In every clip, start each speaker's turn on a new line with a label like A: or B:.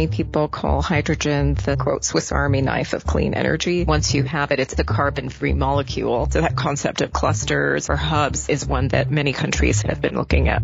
A: Many people call hydrogen the quote Swiss Army knife of clean energy. Once you have it, it's the carbon free molecule. So that concept of clusters or hubs is one that many countries have been looking at.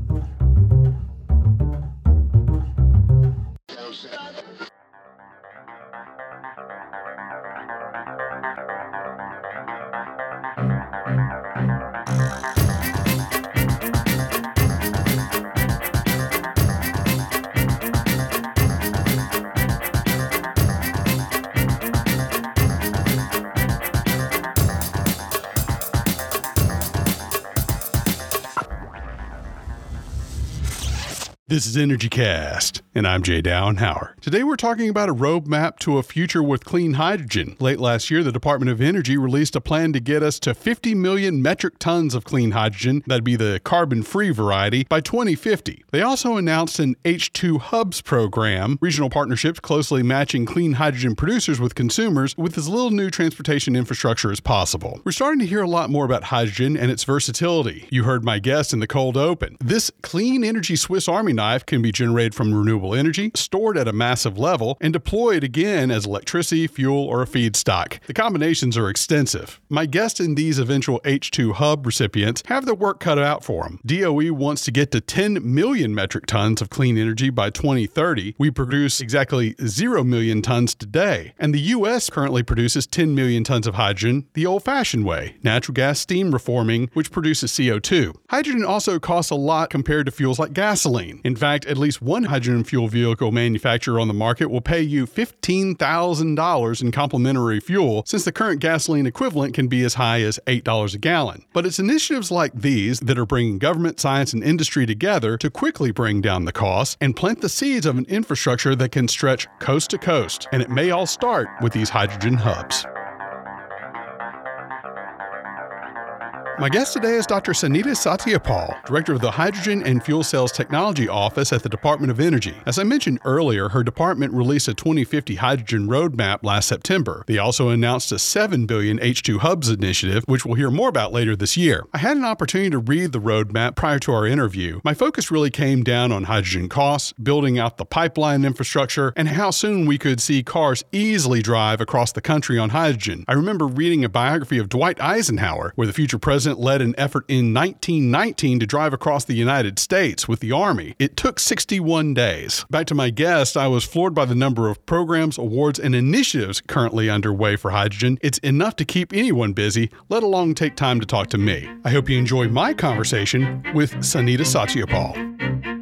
B: Energy Cast, and I'm Jay Downhauer. Today we're talking about a roadmap to a future with clean hydrogen. Late last year, the Department of Energy released a plan to get us to 50 million metric tons of clean hydrogen, that'd be the carbon free variety, by 2050. They also announced an H2 Hubs program, regional partnerships closely matching clean hydrogen producers with consumers with as little new transportation infrastructure as possible. We're starting to hear a lot more about hydrogen and its versatility. You heard my guest in the cold open. This clean energy Swiss Army knife can be generated from renewable energy, stored at a massive level, and deployed again as electricity, fuel, or a feedstock. The combinations are extensive. My guests in these eventual H2 hub recipients have their work cut out for them. DOE wants to get to 10 million metric tons of clean energy by 2030. We produce exactly 0 million tons today, and the U.S. currently produces 10 million tons of hydrogen the old fashioned way natural gas steam reforming, which produces CO2. Hydrogen also costs a lot compared to fuels like gasoline. In fact, at least one hydrogen fuel vehicle manufacturer on the market will pay you $15,000 in complimentary fuel, since the current gasoline equivalent can be as high as $8 a gallon. But it's initiatives like these that are bringing government, science, and industry together to quickly bring down the costs and plant the seeds of an infrastructure that can stretch coast to coast. And it may all start with these hydrogen hubs. My guest today is Dr. Sunita Satyapal, Director of the Hydrogen and Fuel Cells Technology Office at the Department of Energy. As I mentioned earlier, her department released a 2050 hydrogen roadmap last September. They also announced a 7 billion H2 Hubs initiative, which we'll hear more about later this year. I had an opportunity to read the roadmap prior to our interview. My focus really came down on hydrogen costs, building out the pipeline infrastructure, and how soon we could see cars easily drive across the country on hydrogen. I remember reading a biography of Dwight Eisenhower, where the future president president led an effort in 1919 to drive across the United States with the Army. It took 61 days. Back to my guest, I was floored by the number of programs, awards, and initiatives currently underway for hydrogen. It's enough to keep anyone busy, let alone take time to talk to me. I hope you enjoy my conversation with Sunita Satyapal.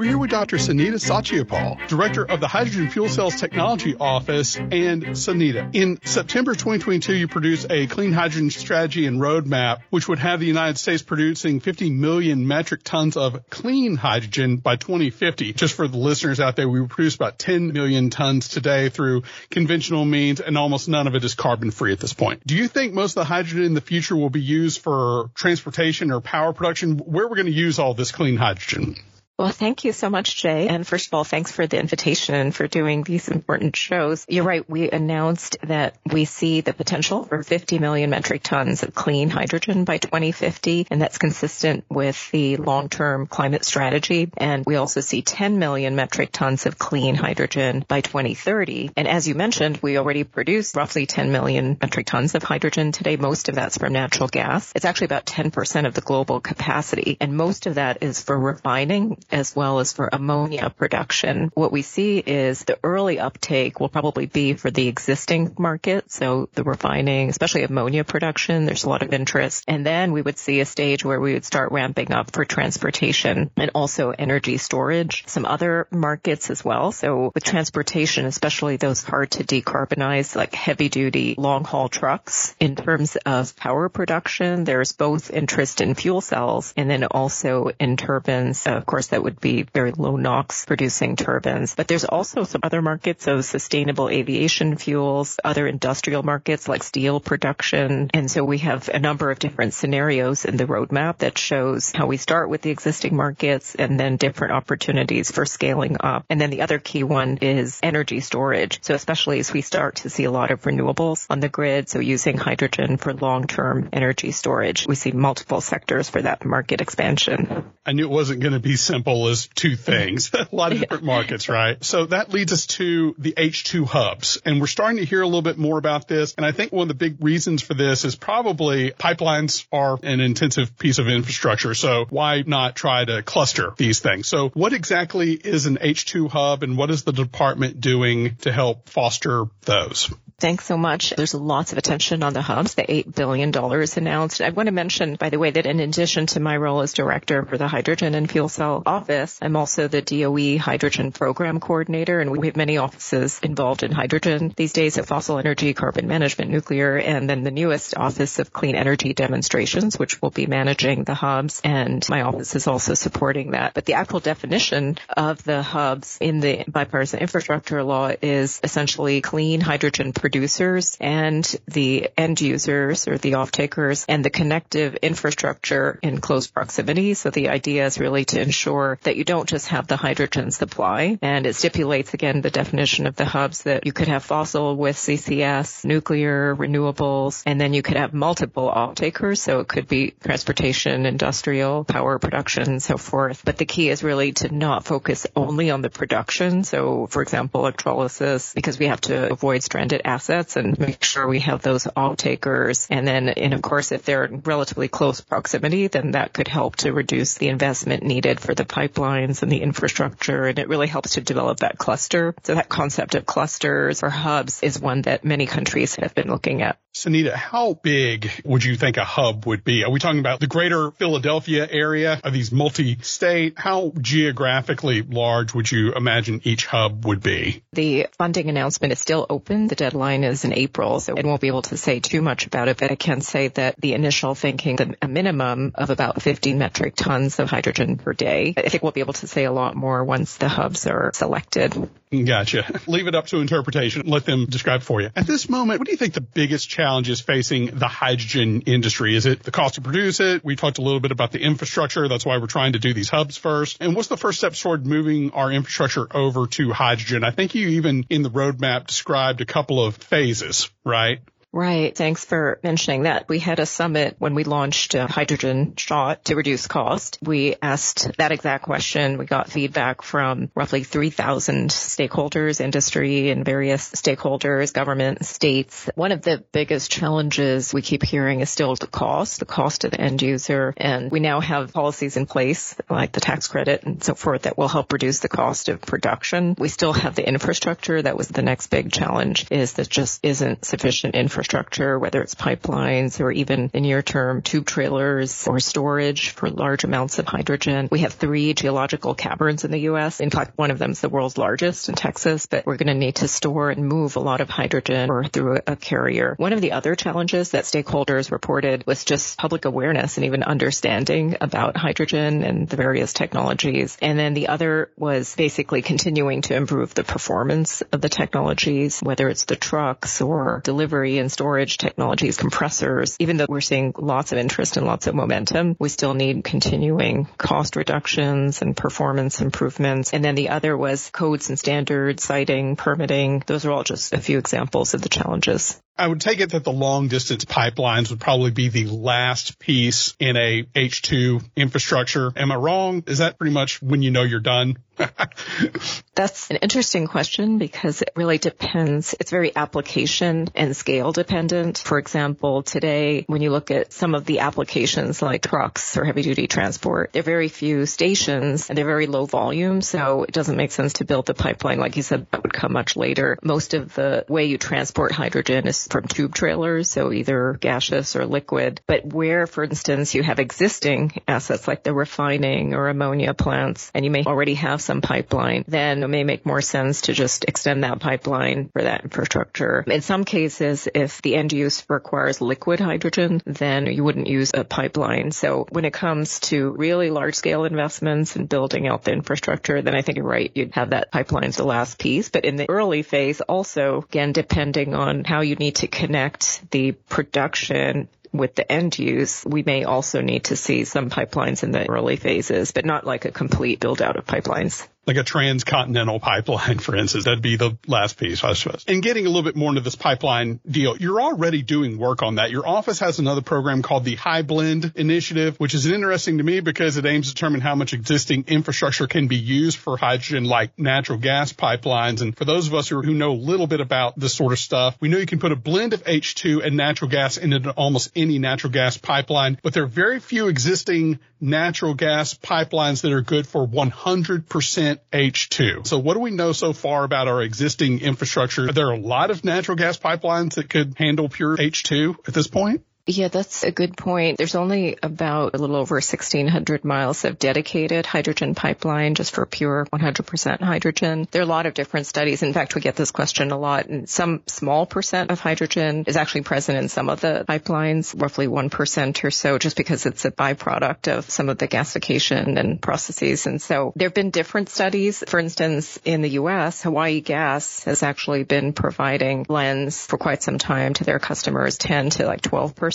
B: We're here with Dr. Sunita Satyapal, Director of the Hydrogen Fuel Cells Technology Office. And Sunita, in September 2022, you produced a clean hydrogen strategy and roadmap, which would have the United States producing 50 million metric tons of clean hydrogen by 2050. Just for the listeners out there, we produce about 10 million tons today through conventional means, and almost none of it is carbon free at this point. Do you think most of the hydrogen in the future will be used for transportation or power production? Where are we going to use all this clean hydrogen?
A: Well, thank you so much, Jay. And first of all, thanks for the invitation and for doing these important shows. You're right. We announced that we see the potential for 50 million metric tons of clean hydrogen by 2050. And that's consistent with the long-term climate strategy. And we also see 10 million metric tons of clean hydrogen by 2030. And as you mentioned, we already produce roughly 10 million metric tons of hydrogen today. Most of that's from natural gas. It's actually about 10% of the global capacity. And most of that is for refining as well as for ammonia production. What we see is the early uptake will probably be for the existing market. So the refining, especially ammonia production, there's a lot of interest. And then we would see a stage where we would start ramping up for transportation and also energy storage, some other markets as well. So with transportation, especially those hard to decarbonize, like heavy duty long haul trucks, in terms of power production, there's both interest in fuel cells and then also in turbines, of course, that that would be very low NOx producing turbines. But there's also some other markets of sustainable aviation fuels, other industrial markets like steel production. And so we have a number of different scenarios in the roadmap that shows how we start with the existing markets and then different opportunities for scaling up. And then the other key one is energy storage. So especially as we start to see a lot of renewables on the grid, so using hydrogen for long-term energy storage, we see multiple sectors for that market expansion.
B: I knew it wasn't going to be simple simple as two things. a lot of different markets, right? So that leads us to the H2 hubs. And we're starting to hear a little bit more about this. And I think one of the big reasons for this is probably pipelines are an intensive piece of infrastructure. So why not try to cluster these things? So what exactly is an H2 hub and what is the department doing to help foster those?
A: Thanks so much. There's lots of attention on the hubs, the $8 billion announced. I want to mention, by the way, that in addition to my role as director for the hydrogen and fuel cell office, I'm also the DOE hydrogen program coordinator, and we have many offices involved in hydrogen these days at fossil energy, carbon management, nuclear, and then the newest office of clean energy demonstrations, which will be managing the hubs. And my office is also supporting that. But the actual definition of the hubs in the bipartisan infrastructure law is essentially clean hydrogen production producers and the end users or the off takers and the connective infrastructure in close proximity. So the idea is really to ensure that you don't just have the hydrogen supply and it stipulates again the definition of the hubs that you could have fossil with CCS, nuclear, renewables, and then you could have multiple off takers. So it could be transportation, industrial, power production, and so forth. But the key is really to not focus only on the production. So for example, electrolysis, because we have to avoid stranded assets assets and make sure we have those off takers. And then, and of course, if they're in relatively close proximity, then that could help to reduce the investment needed for the pipelines and the infrastructure. And it really helps to develop that cluster. So that concept of clusters or hubs is one that many countries have been looking at.
B: Sunita, how big would you think a hub would be? Are we talking about the greater Philadelphia area? Are these multi-state? How geographically large would you imagine each hub would be?
A: The funding announcement is still open. The deadline is in April, so I won't be able to say too much about it, but I can say that the initial thinking, a minimum of about 15 metric tons of hydrogen per day. I think we'll be able to say a lot more once the hubs are selected.
B: Gotcha. Leave it up to interpretation. Let them describe for you. At this moment, what do you think the biggest challenges facing the hydrogen industry? Is it the cost to produce it? We talked a little bit about the infrastructure. That's why we're trying to do these hubs first. And what's the first step toward moving our infrastructure over to hydrogen? I think you even in the roadmap described a couple of phases, right?
A: Right. Thanks for mentioning that. We had a summit when we launched hydrogen shot to reduce cost. We asked that exact question. We got feedback from roughly 3,000 stakeholders, industry and various stakeholders, government, states. One of the biggest challenges we keep hearing is still the cost, the cost to the end user. And we now have policies in place like the tax credit and so forth that will help reduce the cost of production. We still have the infrastructure. That was the next big challenge is that just isn't sufficient infrastructure infrastructure, whether it's pipelines or even in near term tube trailers or storage for large amounts of hydrogen. We have three geological caverns in the U.S. In fact, one of them is the world's largest in Texas, but we're going to need to store and move a lot of hydrogen or through a carrier. One of the other challenges that stakeholders reported was just public awareness and even understanding about hydrogen and the various technologies. And then the other was basically continuing to improve the performance of the technologies, whether it's the trucks or delivery and storage technologies, compressors, even though we're seeing lots of interest and lots of momentum, we still need continuing cost reductions and performance improvements. And then the other was codes and standards, siting, permitting. Those are all just a few examples of the challenges.
B: I would take it that the long distance pipelines would probably be the last piece in a H2 infrastructure. Am I wrong? Is that pretty much when you know you're done?
A: That's an interesting question because it really depends. It's very application and scale dependent. For example, today, when you look at some of the applications like trucks or heavy duty transport, there are very few stations and they're very low volume. So it doesn't make sense to build the pipeline. Like you said, that would come much later. Most of the way you transport hydrogen is from tube trailers. So either gaseous or liquid. But where, for instance, you have existing assets like the refining or ammonia plants and you may already have some pipeline, then it may make more sense to just extend that pipeline for that infrastructure. In some cases, if the end use requires liquid hydrogen, then you wouldn't use a pipeline. So when it comes to really large scale investments and building out the infrastructure, then I think you're right. You'd have that pipeline as the last piece. But in the early phase, also, again, depending on how you need to connect the production with the end use, we may also need to see some pipelines in the early phases, but not like a complete build out of pipelines.
B: Like a transcontinental pipeline, for instance. That'd be the last piece, I suppose. And getting a little bit more into this pipeline deal, you're already doing work on that. Your office has another program called the HyBlend Initiative, which is interesting to me because it aims to determine how much existing infrastructure can be used for hydrogen, like natural gas pipelines. And for those of us who, who know a little bit about this sort of stuff, we know you can put a blend of H2 and natural gas into almost any natural gas pipeline, but there are very few existing natural gas pipelines that are good for 100% H2. So what do we know so far about our existing infrastructure? Are there a lot of natural gas pipelines that could handle pure H2 at this point?
A: Yeah, that's a good point. There's only about a little over 1600 miles of dedicated hydrogen pipeline just for pure 100% hydrogen. There are a lot of different studies. In fact, we get this question a lot and some small percent of hydrogen is actually present in some of the pipelines, roughly 1% or so, just because it's a byproduct of some of the gasification and processes. And so there have been different studies. For instance, in the U.S., Hawaii Gas has actually been providing blends for quite some time to their customers, 10 to like 12%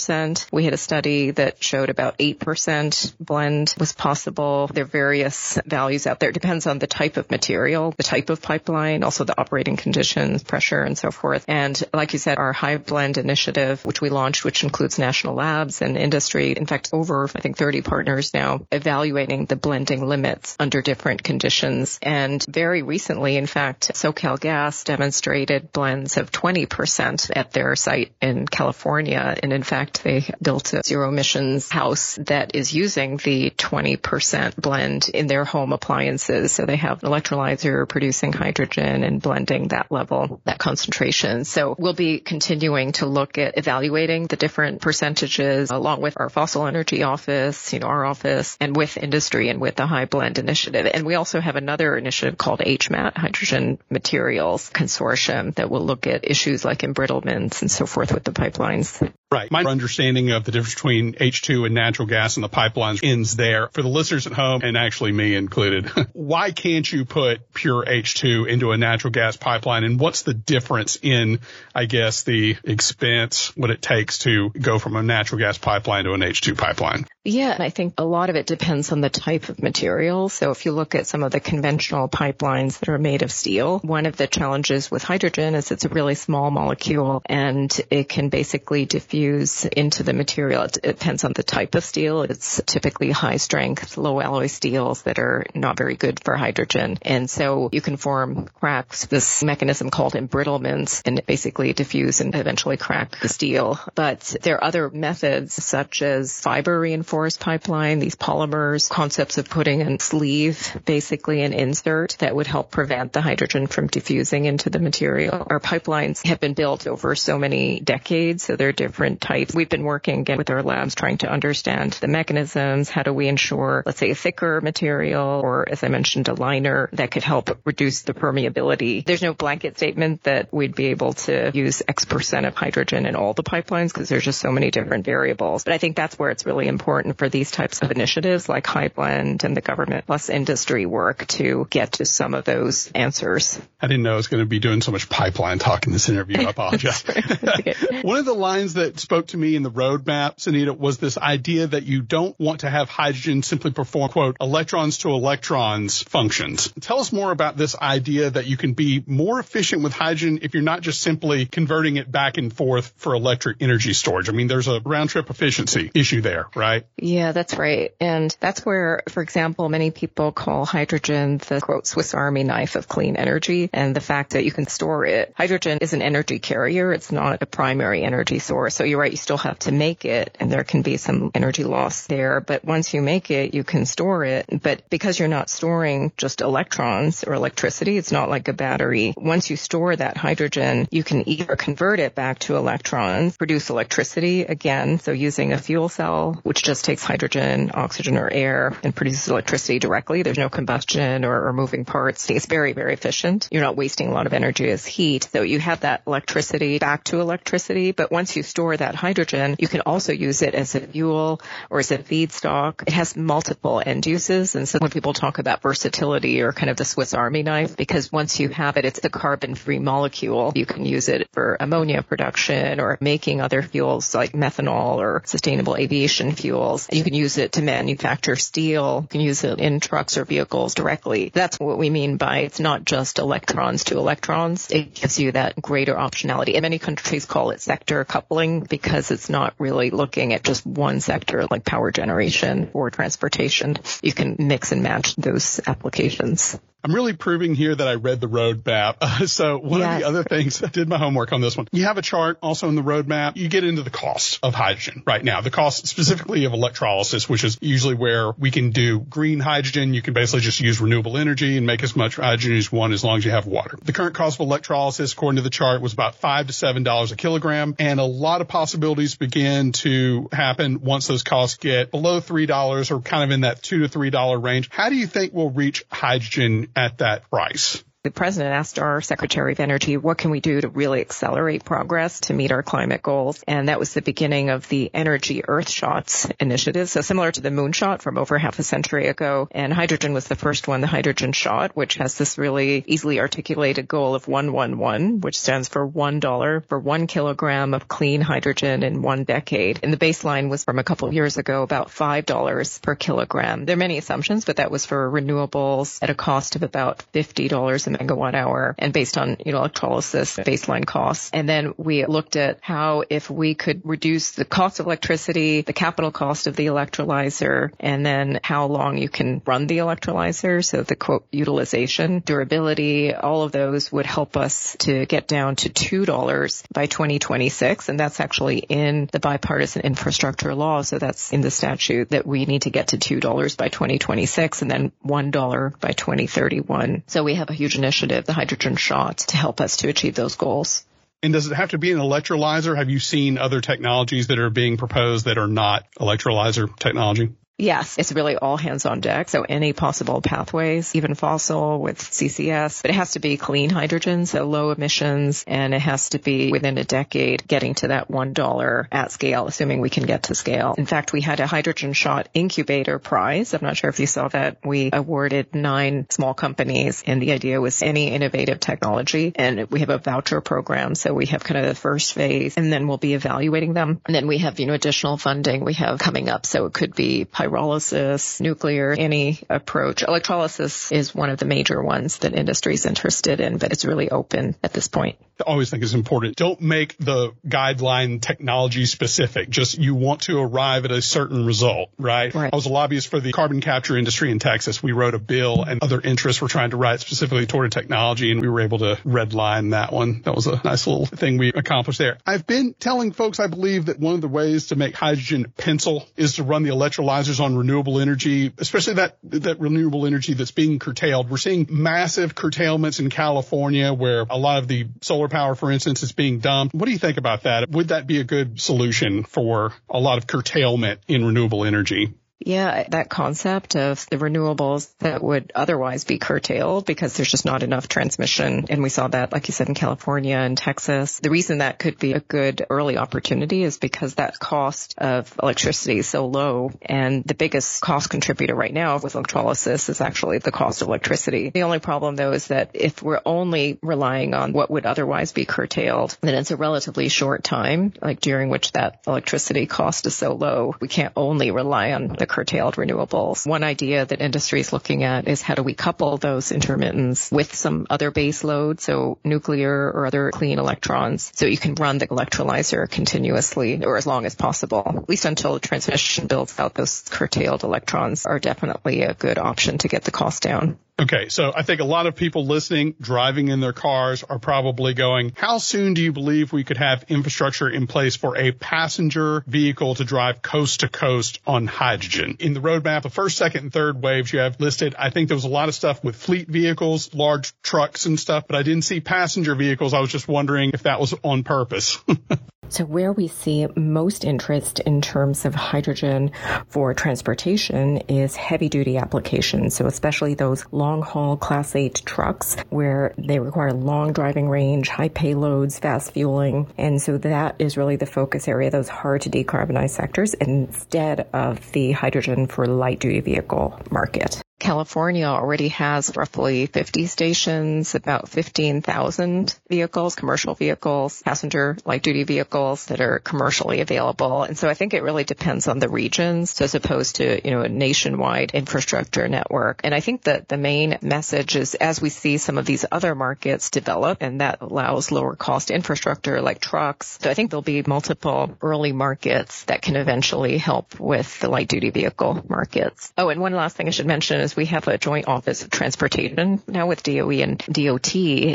A: We had a study that showed about 8% blend was possible. There are various values out there. It depends on the type of material, the type of pipeline, also the operating conditions, pressure, and so forth. And like you said, our HyBlend initiative, which we launched, which includes national labs and industry, in fact, over, I think, 30 partners now evaluating the blending limits under different conditions. And very recently, in fact, SoCal Gas demonstrated blends of 20% at their site in California. And in fact, they built a zero emissions house that is using the 20% blend in their home appliances. So they have an electrolyzer producing hydrogen and blending that level, that concentration. So we'll be continuing to look at evaluating the different percentages along with our fossil energy office, you know, our office and with industry and with the HyBlend initiative. And we also have another initiative called HMAT, Hydrogen Materials Consortium that will look at issues like embrittlements and so forth with the pipelines.
B: Right. Understanding of the difference between H2 and natural gas and the pipelines ends there. For the listeners at home, and actually me included, why can't you put pure H2 into a natural gas pipeline? And what's the difference in, I guess, the expense, what it takes to go from a natural gas pipeline to an H2 pipeline?
A: Yeah, and I think a lot of it depends on the type of material. So if you look at some of the conventional pipelines that are made of steel, one of the challenges with hydrogen is it's a really small molecule and it can basically diffuse into the material. It, depends on the type of steel. It's typically high strength, low alloy steels that are not very good for hydrogen. And so you can form cracks, this mechanism called embrittlements and basically diffuse and eventually crack the steel. But there are other methods such as fiber reinforcement forest pipeline, these polymers, concepts of putting a sleeve, basically an insert that would help prevent the hydrogen from diffusing into the material. Our pipelines have been built over so many decades, so they're different types. We've been working again with our labs trying to understand the mechanisms. How do we ensure, let's say, a thicker material or, as I mentioned, a liner that could help reduce the permeability. There's no blanket statement that we'd be able to use X percent of hydrogen in all the pipelines because there's just so many different variables. But I think that's where it's really important important for these types of initiatives like HyBlend and the government plus industry work to get to some of those answers.
B: I didn't know I was going to be doing so much pipeline talk in this interview. I apologize. One of the lines that spoke to me in the roadmap, Sunita, was this idea that you don't want to have hydrogen simply perform, quote, electrons to electrons functions. Tell us more about this idea that you can be more efficient with hydrogen if you're not just simply converting it back and forth for electric energy storage. I mean, there's a round trip efficiency issue there, right?
A: Yeah, that's right. And that's where, for example, many people call hydrogen the quote Swiss Army knife of clean energy and the fact that you can store it. Hydrogen is an energy carrier. It's not a primary energy source. So you're right. You still have to make it and there can be some energy loss there. But once you make it, you can store it. But because you're not storing just electrons or electricity, it's not like a battery. Once you store that hydrogen, you can either convert it back to electrons, produce electricity again. So using a fuel cell, which just takes hydrogen, oxygen, or air and produces electricity directly. There's no combustion or, or moving parts. It's very, very efficient. You're not wasting a lot of energy as heat. So you have that electricity back to electricity. But once you store that hydrogen, you can also use it as a fuel or as a feedstock. It has multiple end uses. And so when people talk about versatility or kind of the Swiss Army knife, because once you have it, it's a carbon free molecule. You can use it for ammonia production or making other fuels like methanol or sustainable aviation fuel You can use it to manufacture steel. You can use it in trucks or vehicles directly. That's what we mean by it's not just electrons to electrons. It gives you that greater optionality. And many countries call it sector coupling because it's not really looking at just one sector like power generation or transportation. You can mix and match those applications.
B: I'm really proving here that I read the roadmap. Uh, so one yes. of the other things, I did my homework on this one. You have a chart also in the roadmap. You get into the cost of hydrogen right now, the cost specifically of electrolysis, which is usually where we can do green hydrogen. You can basically just use renewable energy and make as much hydrogen as you want as long as you have water. The current cost of electrolysis, according to the chart, was about five to seven dollars a kilogram. And a lot of possibilities begin to happen once those costs get below three dollars or kind of in that two to three dollar range. How do you think we'll reach hydrogen at that price.
A: The president asked our Secretary of Energy, what can we do to really accelerate progress to meet our climate goals? And that was the beginning of the Energy Earthshots initiative. So similar to the moonshot from over half a century ago. And hydrogen was the first one, the hydrogen shot, which has this really easily articulated goal of 111, which stands for $1 for one kilogram of clean hydrogen in one decade. And the baseline was from a couple of years ago, about $5 per kilogram. There are many assumptions, but that was for renewables at a cost of about $50 a megawatt hour and based on, you know, electrolysis baseline costs. And then we looked at how if we could reduce the cost of electricity, the capital cost of the electrolyzer, and then how long you can run the electrolyzer. So the quote utilization, durability, all of those would help us to get down to $2 by 2026. And that's actually in the bipartisan infrastructure law. So that's in the statute that we need to get to $2 by 2026 and then $1 by 2031. So we have a huge initiative, the hydrogen shot, to help us to achieve those goals.
B: And does it have to be an electrolyzer? Have you seen other technologies that are being proposed that are not electrolyzer technology?
A: Yes, it's really all hands on deck. So any possible pathways, even fossil with CCS, but it has to be clean hydrogen, so low emissions, and it has to be within a decade getting to that $1 at scale, assuming we can get to scale. In fact, we had a hydrogen shot incubator prize. I'm not sure if you saw that. We awarded nine small companies and the idea was any innovative technology and we have a voucher program. So we have kind of the first phase and then we'll be evaluating them. And then we have, you know, additional funding we have coming up. So it could be pyrolysis, nuclear, any approach. Electrolysis is one of the major ones that industry is interested in, but it's really open at this point.
B: I always think is important. Don't make the guideline technology specific. Just you want to arrive at a certain result, right?
A: right?
B: I was a lobbyist for the carbon capture industry in Texas. We wrote a bill and other interests were trying to write specifically toward a technology and we were able to redline that one. That was a nice little thing we accomplished there. I've been telling folks I believe that one of the ways to make hydrogen pencil is to run the electrolyzers on renewable energy, especially that, that renewable energy that's being curtailed. We're seeing massive curtailments in California where a lot of the solar power, for instance, is being dumped. What do you think about that? Would that be a good solution for a lot of curtailment in renewable energy?
A: Yeah, that concept of the renewables that would otherwise be curtailed because there's just not enough transmission. And we saw that, like you said, in California and Texas. The reason that could be a good early opportunity is because that cost of electricity is so low. And the biggest cost contributor right now with electrolysis is actually the cost of electricity. The only problem though is that if we're only relying on what would otherwise be curtailed, then it's a relatively short time, like during which that electricity cost is so low. We can't only rely on the curtailed renewables. One idea that industry is looking at is how do we couple those intermittents with some other base load, so nuclear or other clean electrons, so you can run the electrolyzer continuously or as long as possible, at least until the transmission builds out those curtailed electrons are definitely a good option to get the cost down.
B: Okay, so I think a lot of people listening, driving in their cars are probably going, how soon do you believe we could have infrastructure in place for a passenger vehicle to drive coast to coast on hydrogen? In the roadmap, the first, second, and third waves you have listed, I think there was a lot of stuff with fleet vehicles, large trucks and stuff, but I didn't see passenger vehicles. I was just wondering if that was on purpose.
A: So where we see most interest in terms of hydrogen for transportation is heavy duty applications. So especially those long haul class 8 trucks where they require long driving range, high payloads, fast fueling. And so that is really the focus area, those hard to decarbonize sectors instead of the hydrogen for light duty vehicle market. California already has roughly 50 stations, about 15,000 vehicles, commercial vehicles, passenger light duty vehicles that are commercially available. And so I think it really depends on the regions as opposed to, you know, a nationwide infrastructure network. And I think that the main message is as we see some of these other markets develop and that allows lower cost infrastructure like trucks. So I think there'll be multiple early markets that can eventually help with the light duty vehicle markets. Oh, and one last thing I should mention is we have a joint office of transportation now with DOE and DOT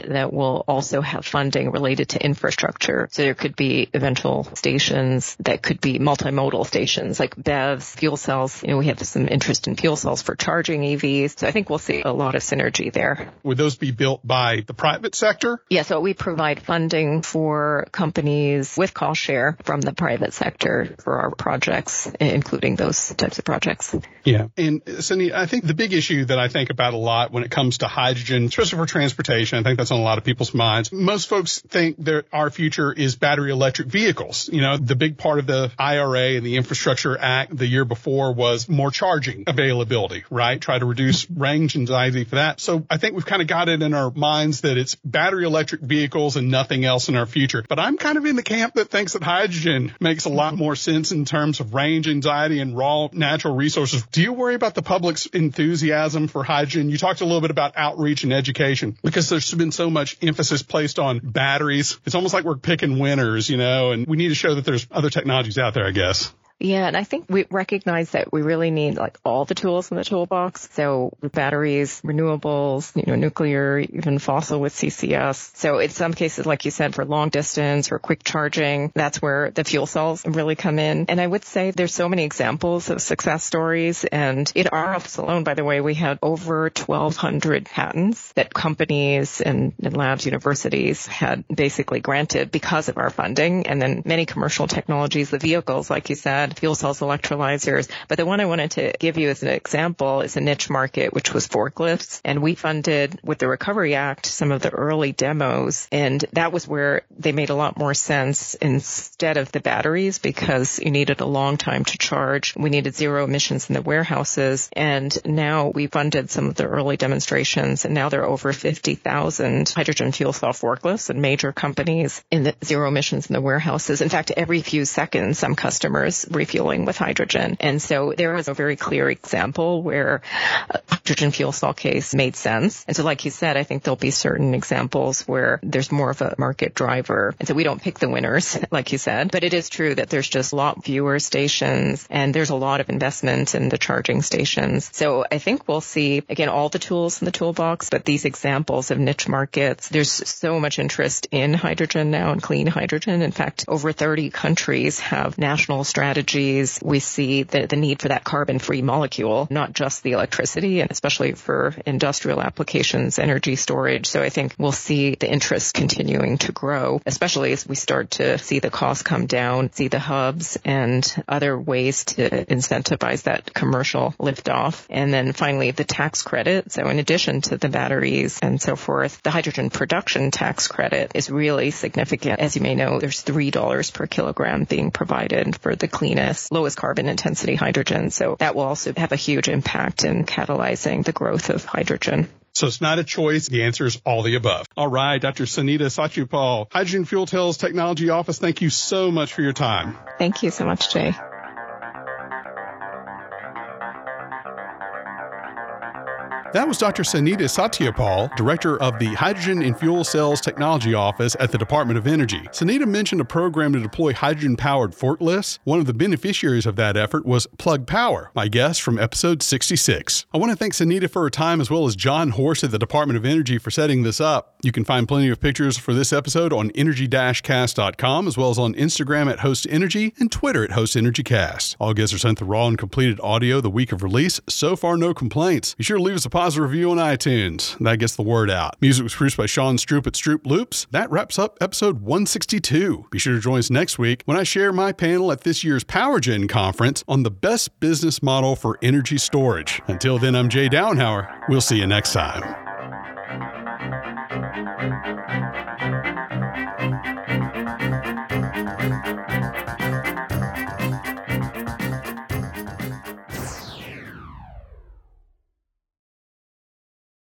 A: that will also have funding related to infrastructure. So there could be eventual stations that could be multimodal stations like BEVs, fuel cells. You know, we have some interest in fuel cells for charging EVs. So I think we'll see a lot of synergy there.
B: Would those be built by the private sector?
A: Yeah. So we provide funding for companies with cost share from the private sector for our projects, including those types of projects.
B: Yeah. And Cindy, I think the big issue that I think about a lot when it comes to hydrogen, especially for transportation, I think that's on a lot of people's minds. Most folks think that our future is battery electric vehicles. You know, the big part of the IRA and the Infrastructure Act the year before was more charging availability, right? Try to reduce range anxiety for that. So I think we've kind of got it in our minds that it's battery electric vehicles and nothing else in our future. But I'm kind of in the camp that thinks that hydrogen makes a lot more sense in terms of range anxiety and raw natural resources. Do you worry about the public's enthusiasm for hydrogen? You talked a little bit about outreach and education because there's been so much emphasis placed on batteries. It's almost like we're picking winners, you know, and we need to show that there's other technologies out there, I guess.
A: Yeah, and I think we recognize that we really need like all the tools in the toolbox. So batteries, renewables, you know, nuclear, even fossil with CCS. So in some cases, like you said, for long distance or quick charging, that's where the fuel cells really come in. And I would say there's so many examples of success stories. And in our office alone, by the way, we had over 1200 patents that companies and, and labs, universities had basically granted because of our funding. And then many commercial technologies, the vehicles, like you said, fuel cells electrolyzers. But the one I wanted to give you as an example is a niche market, which was forklifts. And we funded with the Recovery Act some of the early demos. And that was where they made a lot more sense instead of the batteries because you needed a long time to charge. We needed zero emissions in the warehouses. And now we funded some of the early demonstrations and now there are over 50,000 hydrogen fuel cell forklifts and major companies in the zero emissions in the warehouses. In fact, every few seconds, some customers refueling with hydrogen. And so there was a very clear example where uh, hydrogen fuel cell case made sense. And so like you said, I think there'll be certain examples where there's more of a market driver. And so we don't pick the winners, like you said, but it is true that there's just a lot fewer stations and there's a lot of investment in the charging stations. So I think we'll see again all the tools in the toolbox, but these examples of niche markets, there's so much interest in hydrogen now and clean hydrogen. In fact, over 30 countries have national strategies strategies, we see the, the need for that carbon free molecule, not just the electricity and especially for industrial applications, energy storage. So I think we'll see the interest continuing to grow, especially as we start to see the costs come down, see the hubs and other ways to incentivize that commercial liftoff. And then finally the tax credit. So in addition to the batteries and so forth, the hydrogen production tax credit is really significant. As you may know, there's $3 per kilogram being provided for the cleanest, lowest carbon intensity hydrogen. So that will also have a huge impact in catalyzing the growth of hydrogen.
B: So it's not a choice. The answer is all the above. All right, Dr. Sunita Satyapal, Hydrogen Fuel Cells Technology Office, thank you so much for your time.
A: Thank you so much, Jay.
B: That was Dr. Sunita Satyapal, Director of the Hydrogen and Fuel Cells Technology Office at the Department of Energy. Sunita mentioned a program to deploy hydrogen powered forklifts. One of the beneficiaries of that effort was Plug Power, my guest from episode 66. I want to thank Sunita for her time as well as John Horst at the Department of Energy for setting this up. You can find plenty of pictures for this episode on energy-cast.com as well as on Instagram at Host Energy and Twitter at Host Energy Cast. All guests are sent the raw and completed audio the week of release. So far, no complaints. Be sure to leave us a positive review on iTunes. That gets the word out. Music was produced by Sean Stroop at Stroop Loops. That wraps up episode 162. Be sure to join us next week when I share my panel at this year's PowerGen conference on the best business model for energy storage. Until then, I'm Jay Downhauer. We'll see you next time.